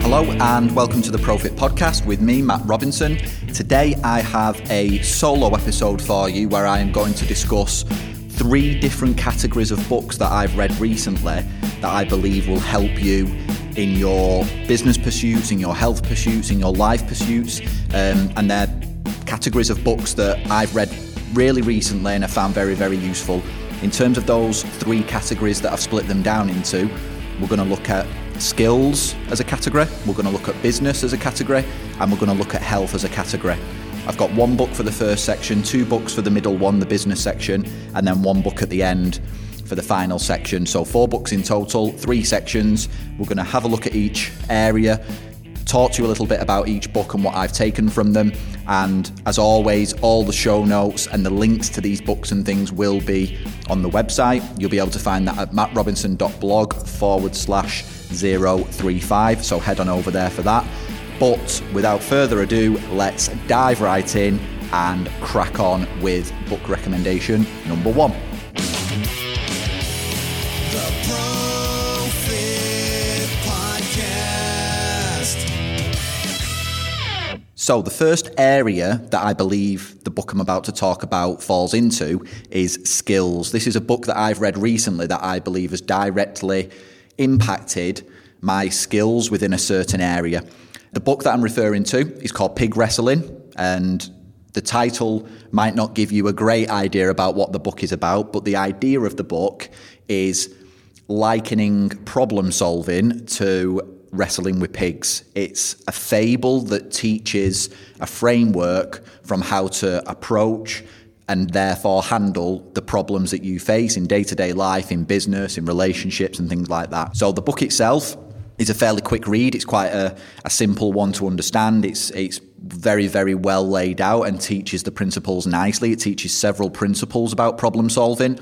Hello and welcome to the Profit Podcast with me, Matt Robinson. Today I have a solo episode for you where I am going to discuss three different categories of books that I've read recently that I believe will help you in your business pursuits, in your health pursuits, in your life pursuits. Um, and they're categories of books that I've read really recently and I found very, very useful. In terms of those three categories that I've split them down into, we're going to look at skills as a category, we're going to look at business as a category, and we're going to look at health as a category. I've got one book for the first section, two books for the middle one, the business section, and then one book at the end for the final section. So, four books in total, three sections. We're going to have a look at each area, talk to you a little bit about each book and what I've taken from them. And as always, all the show notes and the links to these books and things will be on the website. You'll be able to find that at mattrobinson.blog forward slash 035. So head on over there for that. But without further ado, let's dive right in and crack on with book recommendation number one. So, the first area that I believe the book I'm about to talk about falls into is skills. This is a book that I've read recently that I believe has directly impacted my skills within a certain area. The book that I'm referring to is called Pig Wrestling, and the title might not give you a great idea about what the book is about, but the idea of the book is likening problem solving to wrestling with pigs. It's a fable that teaches a framework from how to approach and therefore handle the problems that you face in day to day life, in business, in relationships, and things like that. So the book itself is a fairly quick read. It's quite a, a simple one to understand. It's it's very very well laid out and teaches the principles nicely. It teaches several principles about problem solving.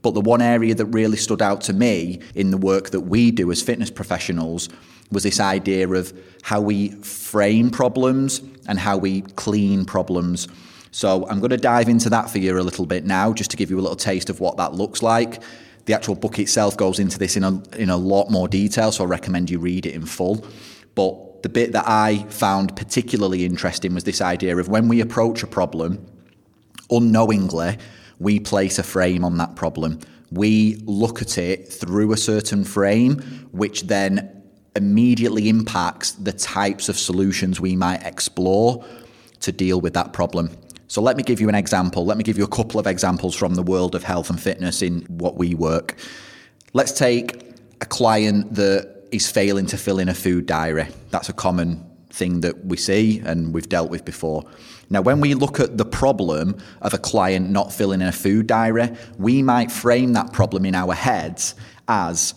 But the one area that really stood out to me in the work that we do as fitness professionals was this idea of how we frame problems and how we clean problems. So I'm going to dive into that for you a little bit now, just to give you a little taste of what that looks like. The actual book itself goes into this in a, in a lot more detail, so I recommend you read it in full. But the bit that I found particularly interesting was this idea of when we approach a problem, unknowingly, we place a frame on that problem. We look at it through a certain frame, which then immediately impacts the types of solutions we might explore to deal with that problem. So, let me give you an example. Let me give you a couple of examples from the world of health and fitness in what we work. Let's take a client that is failing to fill in a food diary. That's a common thing that we see and we've dealt with before. Now, when we look at the problem of a client not filling in a food diary, we might frame that problem in our heads as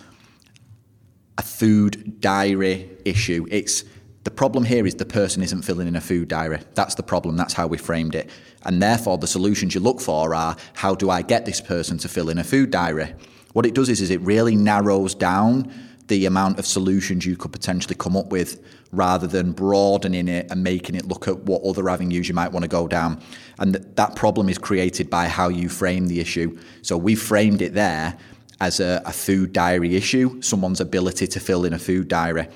a food diary issue. It's the problem here is the person isn't filling in a food diary. That's the problem. That's how we framed it. And therefore, the solutions you look for are how do I get this person to fill in a food diary? What it does is, is it really narrows down the amount of solutions you could potentially come up with rather than broadening it and making it look at what other avenues you might want to go down. And th- that problem is created by how you frame the issue. So we framed it there as a, a food diary issue, someone's ability to fill in a food diary.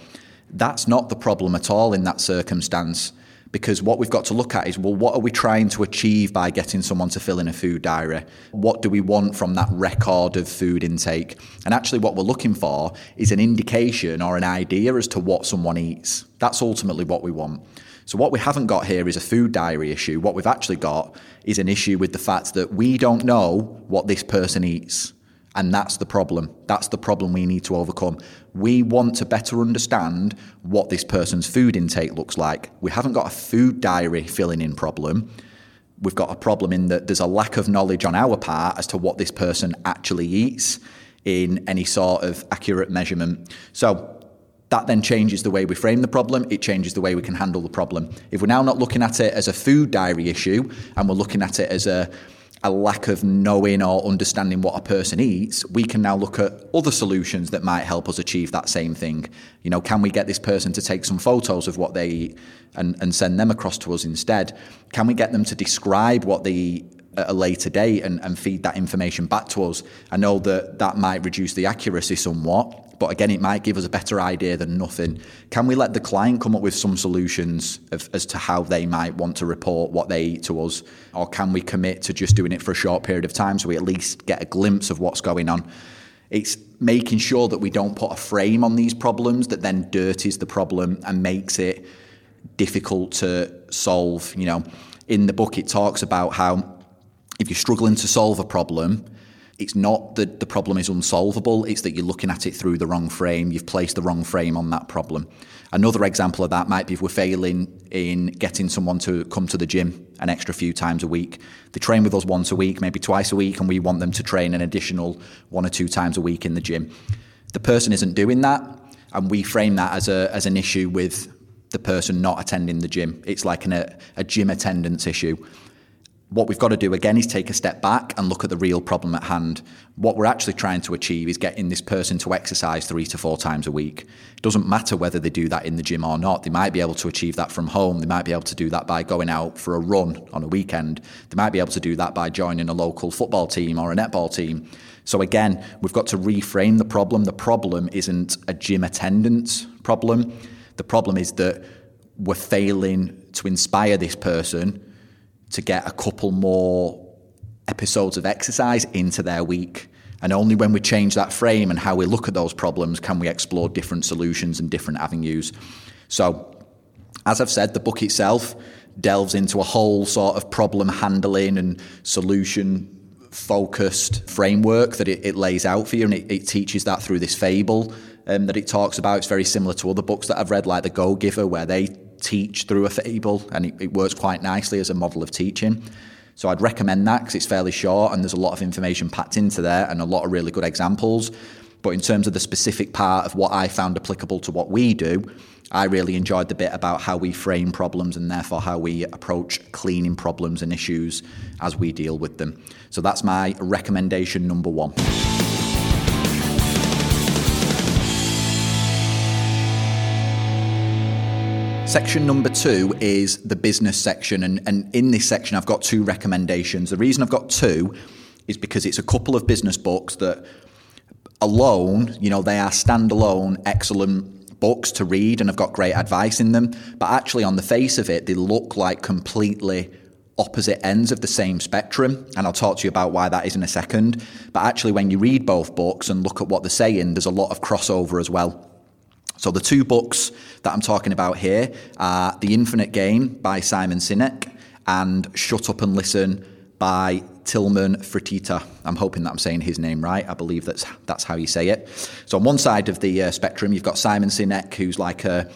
That's not the problem at all in that circumstance because what we've got to look at is well, what are we trying to achieve by getting someone to fill in a food diary? What do we want from that record of food intake? And actually, what we're looking for is an indication or an idea as to what someone eats. That's ultimately what we want. So, what we haven't got here is a food diary issue. What we've actually got is an issue with the fact that we don't know what this person eats. And that's the problem. That's the problem we need to overcome. We want to better understand what this person's food intake looks like. We haven't got a food diary filling in problem. We've got a problem in that there's a lack of knowledge on our part as to what this person actually eats in any sort of accurate measurement. So that then changes the way we frame the problem. It changes the way we can handle the problem. If we're now not looking at it as a food diary issue and we're looking at it as a a lack of knowing or understanding what a person eats, we can now look at other solutions that might help us achieve that same thing. You know, can we get this person to take some photos of what they eat and, and send them across to us instead? Can we get them to describe what they eat at a later date and, and feed that information back to us. I know that that might reduce the accuracy somewhat, but again, it might give us a better idea than nothing. Can we let the client come up with some solutions of, as to how they might want to report what they eat to us? Or can we commit to just doing it for a short period of time so we at least get a glimpse of what's going on? It's making sure that we don't put a frame on these problems that then dirties the problem and makes it difficult to solve. You know, in the book, it talks about how if you're struggling to solve a problem, it's not that the problem is unsolvable, it's that you're looking at it through the wrong frame. You've placed the wrong frame on that problem. Another example of that might be if we're failing in getting someone to come to the gym an extra few times a week. They train with us once a week, maybe twice a week, and we want them to train an additional one or two times a week in the gym. The person isn't doing that, and we frame that as, a, as an issue with the person not attending the gym. It's like an, a, a gym attendance issue what we've got to do again is take a step back and look at the real problem at hand. What we're actually trying to achieve is getting this person to exercise three to four times a week. It doesn't matter whether they do that in the gym or not. They might be able to achieve that from home. They might be able to do that by going out for a run on a weekend. They might be able to do that by joining a local football team or a netball team. So again, we've got to reframe the problem. The problem isn't a gym attendance problem. The problem is that we're failing to inspire this person to get a couple more episodes of exercise into their week. And only when we change that frame and how we look at those problems can we explore different solutions and different avenues. So, as I've said, the book itself delves into a whole sort of problem handling and solution focused framework that it, it, lays out for you, and it, it teaches that through this fable um, that it talks about. It's very similar to other books that I've read, like The Go Giver, where they teach through a fable, and it, it works quite nicely as a model of teaching. So I'd recommend that because it's fairly short and there's a lot of information packed into there and a lot of really good examples. But in terms of the specific part of what I found applicable to what we do, I really enjoyed the bit about how we frame problems and therefore how we approach cleaning problems and issues as we deal with them. So that's my recommendation number one. Section number two is the business section. And, and in this section, I've got two recommendations. The reason I've got two is because it's a couple of business books that alone, you know, they are standalone, excellent books to read and have got great advice in them. But actually, on the face of it, they look like completely opposite ends of the same spectrum. And I'll talk to you about why that is in a second. But actually, when you read both books and look at what they're saying, there's a lot of crossover as well. So the two books that I'm talking about here are The Infinite Game by Simon Sinek and Shut Up and Listen by Tilman Fertitta. I'm hoping that I'm saying his name right. I believe that's that's how you say it. So on one side of the uh, spectrum, you've got Simon Sinek, who's like a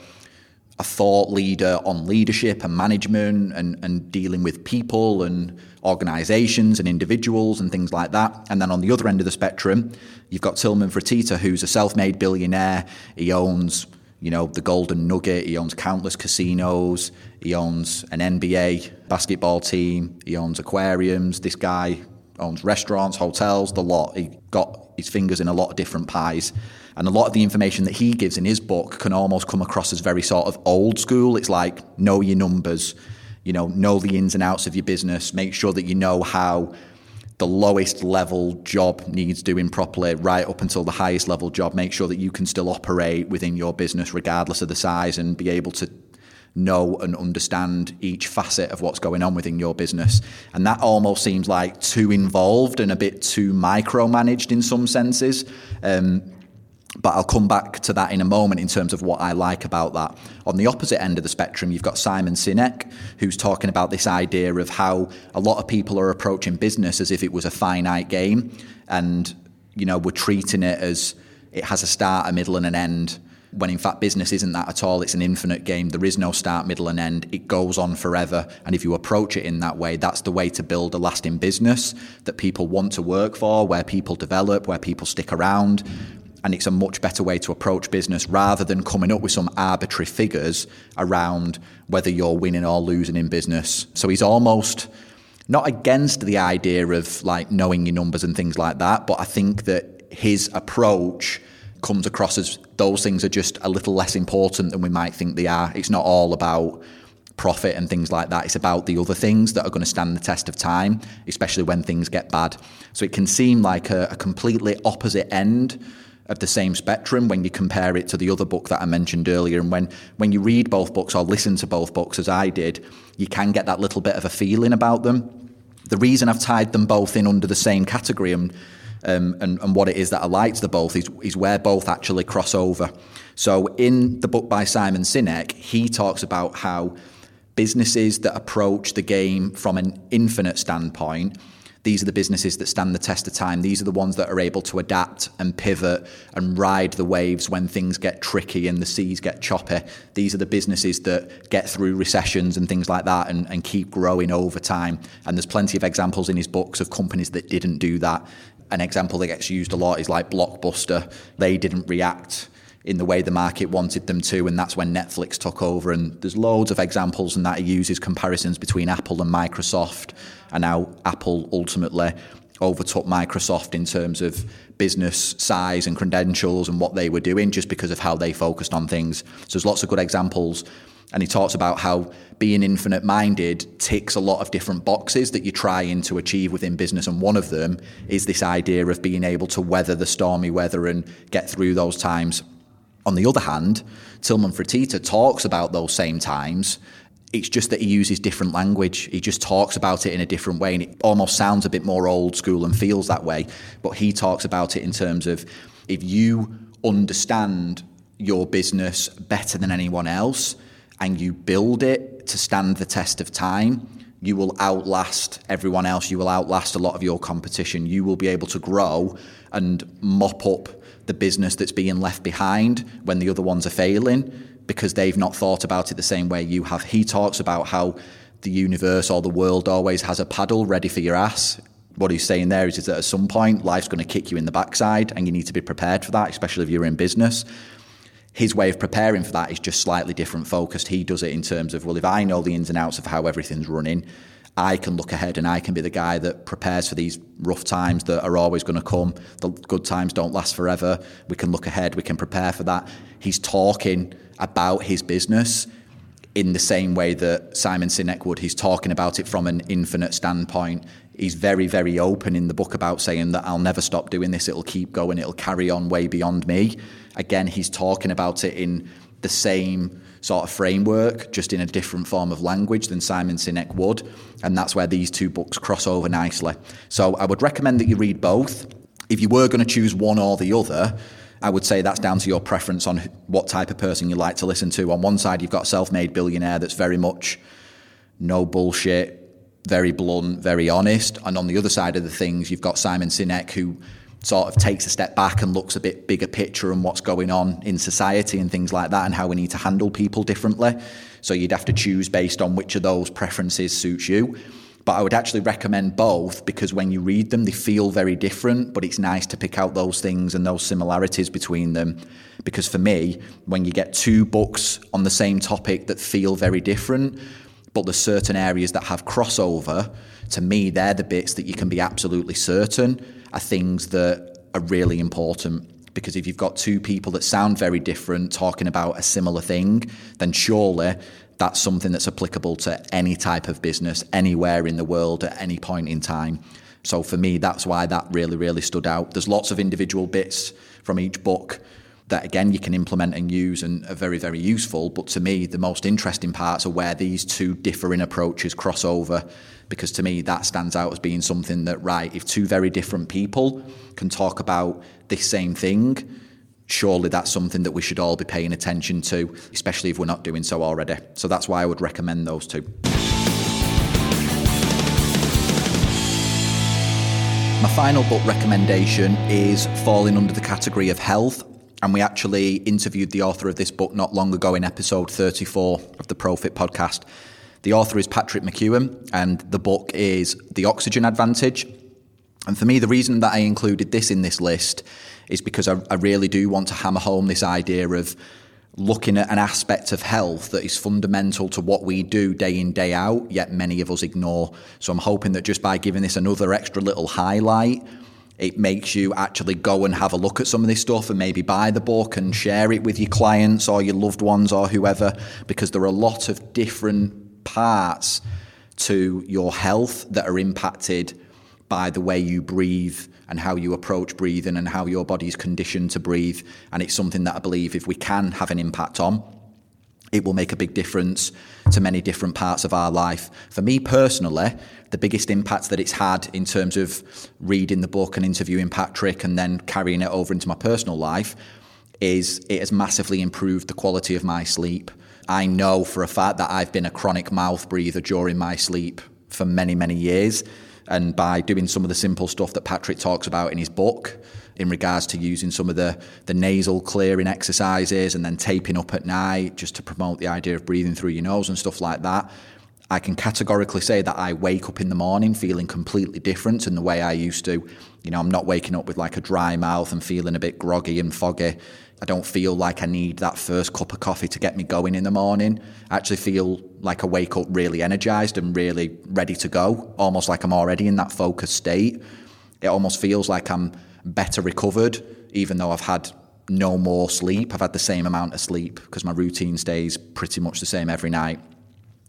a thought leader on leadership and management and, and dealing with people and organizations and individuals and things like that. And then on the other end of the spectrum, you've got Tilman Fertitta, who's a self-made billionaire. He owns, you know, the Golden Nugget. He owns countless casinos. He owns an NBA basketball team. He owns aquariums. This guy owns restaurants, hotels, the lot. He got his fingers in a lot of different pies. And a lot of the information that he gives in his book can almost come across as very sort of old school. It's like know your numbers, you know, know the ins and outs of your business, make sure that you know how the lowest level job needs doing properly right up until the highest level job. Make sure that you can still operate within your business regardless of the size and be able to know and understand each facet of what's going on within your business. And that almost seems like too involved and a bit too micromanaged in some senses. Um, but I'll come back to that in a moment in terms of what I like about that. On the opposite end of the spectrum, you've got Simon Sinek, who's talking about this idea of how a lot of people are approaching business as if it was a finite game. And, you know, we're treating it as it has a start, a middle, and an end. When in fact, business isn't that at all. It's an infinite game. There is no start, middle, and end. It goes on forever. And if you approach it in that way, that's the way to build a lasting business that people want to work for, where people develop, where people stick around, and it's a much better way to approach business rather than coming up with some arbitrary figures around whether you're winning or losing in business. So he's almost not against the idea of like knowing your numbers and things like that, but I think that his approach comes across as those things are just a little less important than we might think they are. It's not all about profit and things like that. It's about the other things that are going to stand the test of time, especially when things get bad. So it can seem like a, a completely opposite end of the same spectrum when you compare it to the other book that I mentioned earlier. And when, when you read both books or listen to both books, as I did, you can get that little bit of a feeling about them. The reason I've tied them both in under the same category and, um, and, and what it is that I liked the both is, is where both actually cross over. So in the book by Simon Sinek, he talks about how businesses that approach the game from an infinite standpoint – these are the businesses that stand the test of time. These are the ones that are able to adapt and pivot and ride the waves when things get tricky and the seas get choppy. These are the businesses that get through recessions and things like that and, and keep growing over time. And there's plenty of examples in his books of companies that didn't do that. An example that gets used a lot is like Blockbuster. They didn't react in the way the market wanted them to, and that's when Netflix took over. And there's loads of examples, and that he uses comparisons between Apple and Microsoft, and how Apple ultimately overtook Microsoft in terms of business size and credentials and what they were doing just because of how they focused on things. So there's lots of good examples. And he talks about how being infinite minded ticks a lot of different boxes that you're trying to achieve within business. And one of them is this idea of being able to weather the stormy weather and get through those times. On the other hand, Tilman Fertitta talks about those same times. It's just that he uses different language. He just talks about it in a different way, and it almost sounds a bit more old school and feels that way. But he talks about it in terms of if you understand your business better than anyone else and you build it to stand the test of time, you will outlast everyone else. You will outlast a lot of your competition. You will be able to grow and mop up the business that's being left behind when the other ones are failing because they've not thought about it the same way you have. He talks about how the universe or the world always has a paddle ready for your ass. What he's saying there is, is that at some point life's going to kick you in the backside and you need to be prepared for that, especially if you're in business. His way of preparing for that is just slightly different focused. He does it in terms of, well, if I know the ins and outs of how everything's running, I can look ahead and I can be the guy that prepares for these rough times that are always going to come. The good times don't last forever. We can look ahead, we can prepare for that. He's talking about his business in the same way that Simon Sinek would. He's talking about it from an infinite standpoint. He's very, very open in the book about saying that I'll never stop doing this, it'll keep going, it'll carry on way beyond me. Again, he's talking about it in the same sort of framework, just in a different form of language than Simon Sinek would. And that's where these two books cross over nicely. So I would recommend that you read both. If you were going to choose one or the other, I would say that's down to your preference on what type of person you like to listen to. On one side, you've got a self made billionaire that's very much no bullshit, very blunt, very honest. And on the other side of the things, you've got Simon Sinek, who sort of takes a step back and looks a bit bigger picture and what's going on in society and things like that and how we need to handle people differently. So you'd have to choose based on which of those preferences suits you. But I would actually recommend both because when you read them, they feel very different, but it's nice to pick out those things and those similarities between them. Because for me, when you get two books on the same topic that feel very different, but there's certain areas that have crossover, to me, they're the bits that you can be absolutely certain are things that are really important. Because if you've got two people that sound very different talking about a similar thing, then surely that's something that's applicable to any type of business anywhere in the world at any point in time. So for me, that's why that really, really stood out. There's lots of individual bits from each book that again you can implement and use and are very, very useful. But to me, the most interesting parts are where these two differing approaches cross over because to me that stands out as being something that right if two very different people can talk about this same thing surely that's something that we should all be paying attention to especially if we're not doing so already so that's why i would recommend those two my final book recommendation is falling under the category of health and we actually interviewed the author of this book not long ago in episode 34 of the Profit podcast. The author is Patrick McKeown, and the book is The Oxygen Advantage. And for me, the reason that I included this in this list is because I, I really do want to hammer home this idea of looking at an aspect of health that is fundamental to what we do day in, day out, yet many of us ignore. So I'm hoping that just by giving this another extra little highlight, it makes you actually go and have a look at some of this stuff and maybe buy the book and share it with your clients or your loved ones or whoever, because there are a lot of different parts to your health that are impacted by the way you breathe and how you approach breathing and how your body's conditioned to breathe. And it's something that I believe if we can have an impact on, it will make a big difference to many different parts of our life. For me personally, the biggest impact that it's had in terms of reading the book and interviewing Patrick and then carrying it over into my personal life is it has massively improved the quality of my sleep. I know for a fact that I've been a chronic mouth breather during my sleep for many, many years. And by doing some of the simple stuff that Patrick talks about in his book, in regards to using some of the, the nasal clearing exercises and then taping up at night just to promote the idea of breathing through your nose and stuff like that, I can categorically say that I wake up in the morning feeling completely different than the way I used to. You know, I'm not waking up with like a dry mouth and feeling a bit groggy and foggy. I don't feel like I need that first cup of coffee to get me going in the morning. I actually feel like I wake up really energized and really ready to go, almost like I'm already in that focused state. It almost feels like I'm better recovered, even though I've had no more sleep. I've had the same amount of sleep because my routine stays pretty much the same every night.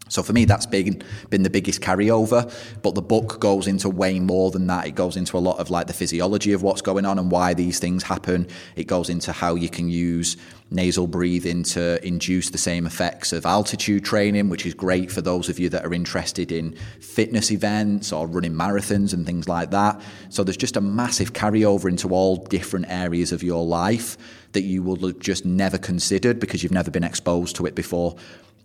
So for me, that's been been the biggest carryover. But the book goes into way more than that. It goes into a lot of like the physiology of what's going on and why these things happen. It goes into how you can use nasal breathing to induce the same effects of altitude training, which is great for those of you that are interested in fitness events or running marathons and things like that. So there's just a massive carryover into all different areas of your life that you will have just never considered because you've never been exposed to it before.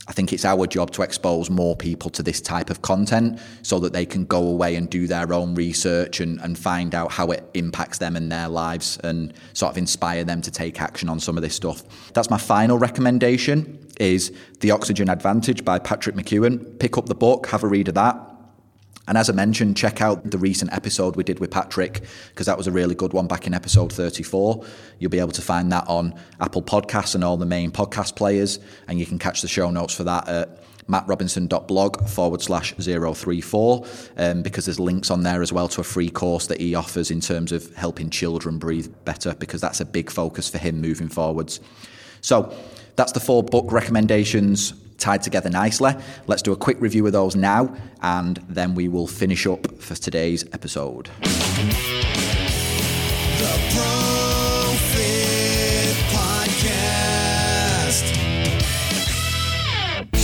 I think it's our job to expose more people to this type of content so that they can go away and do their own research and, and find out how it impacts them and their lives and sort of inspire them to take action on some of this stuff. That's my final recommendation is The Oxygen Advantage by Patrick McKeown. Pick up the book, have a read of that. And as I mentioned, check out the recent episode we did with Patrick, because that was a really good one back in episode 34. You'll be able to find that on Apple Podcasts and all the main podcast players. And you can catch the show notes for that at mattrobinson.blog forward slash 034 um, because there's links on there as well to a free course that he offers in terms of helping children breathe better because that's a big focus for him moving forwards. So that's the four book recommendations tied together nicely. Let's do a quick review of those now, and then we will finish up for today's episode.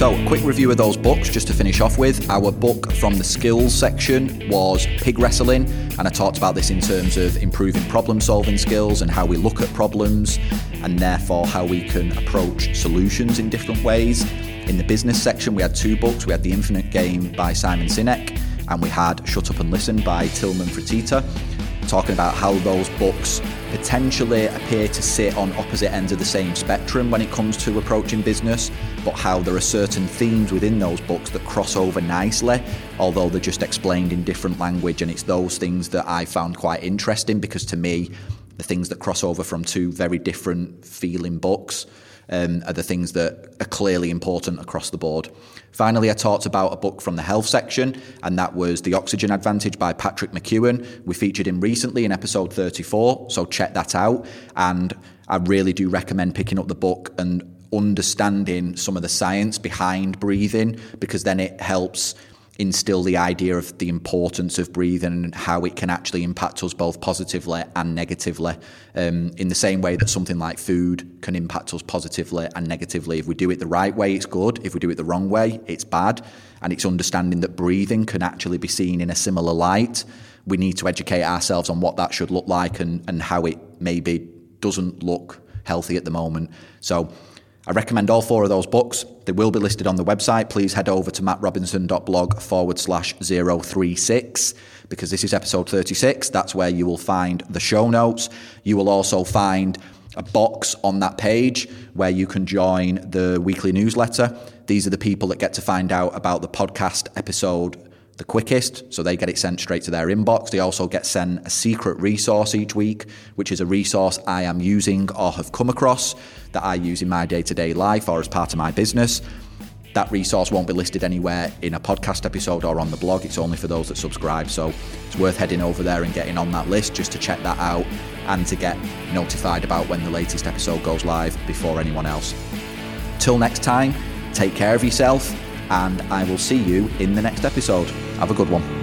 So, a quick review of those books just to finish off with. Our book from the skills section was Pig Wrestling, and I talked about this in terms of improving problem solving skills and how we look at problems, and therefore how we can approach solutions in different ways. In the business section, we had two books. We had The Infinite Game by Simon Sinek, and we had Shut Up and Listen by Tilman Fertitta, talking about how those books potentially appear to sit on opposite ends of the same spectrum when it comes to approaching business, but how there are certain themes within those books that cross over nicely, although they're just explained in different language. And it's those things that I found quite interesting because to me, the things that cross over from two very different feeling books um, are the things that are clearly important across the board. Finally, I talked about a book from the health section, and that was The Oxygen Advantage by Patrick McKeown. We featured him recently in episode 34, so check that out. And I really do recommend picking up the book and understanding some of the science behind breathing because then it helps instill the idea of the importance of breathing and how it can actually impact us both positively and negatively. Um, in the same way that something like food can impact us positively and negatively. If we do it the right way, it's good. If we do it the wrong way, it's bad. And it's understanding that breathing can actually be seen in a similar light. We need to educate ourselves on what that should look like and, and how it maybe doesn't look healthy at the moment. So I recommend all four of those books. They will be listed on the website. Please head over to mattrobinson.blog forward slash 036 because this is episode 36. That's where you will find the show notes. You will also find a box on that page where you can join the weekly newsletter. These are the people that get to find out about the podcast episode the quickest, so they get it sent straight to their inbox. They also get sent a secret resource each week, which is a resource I am using or have come across that I use in my day to day life or as part of my business. That resource won't be listed anywhere in a podcast episode or on the blog. It's only for those that subscribe. So it's worth heading over there and getting on that list just to check that out and to get notified about when the latest episode goes live before anyone else. Till next time, take care of yourself and I will see you in the next episode. Have a good one.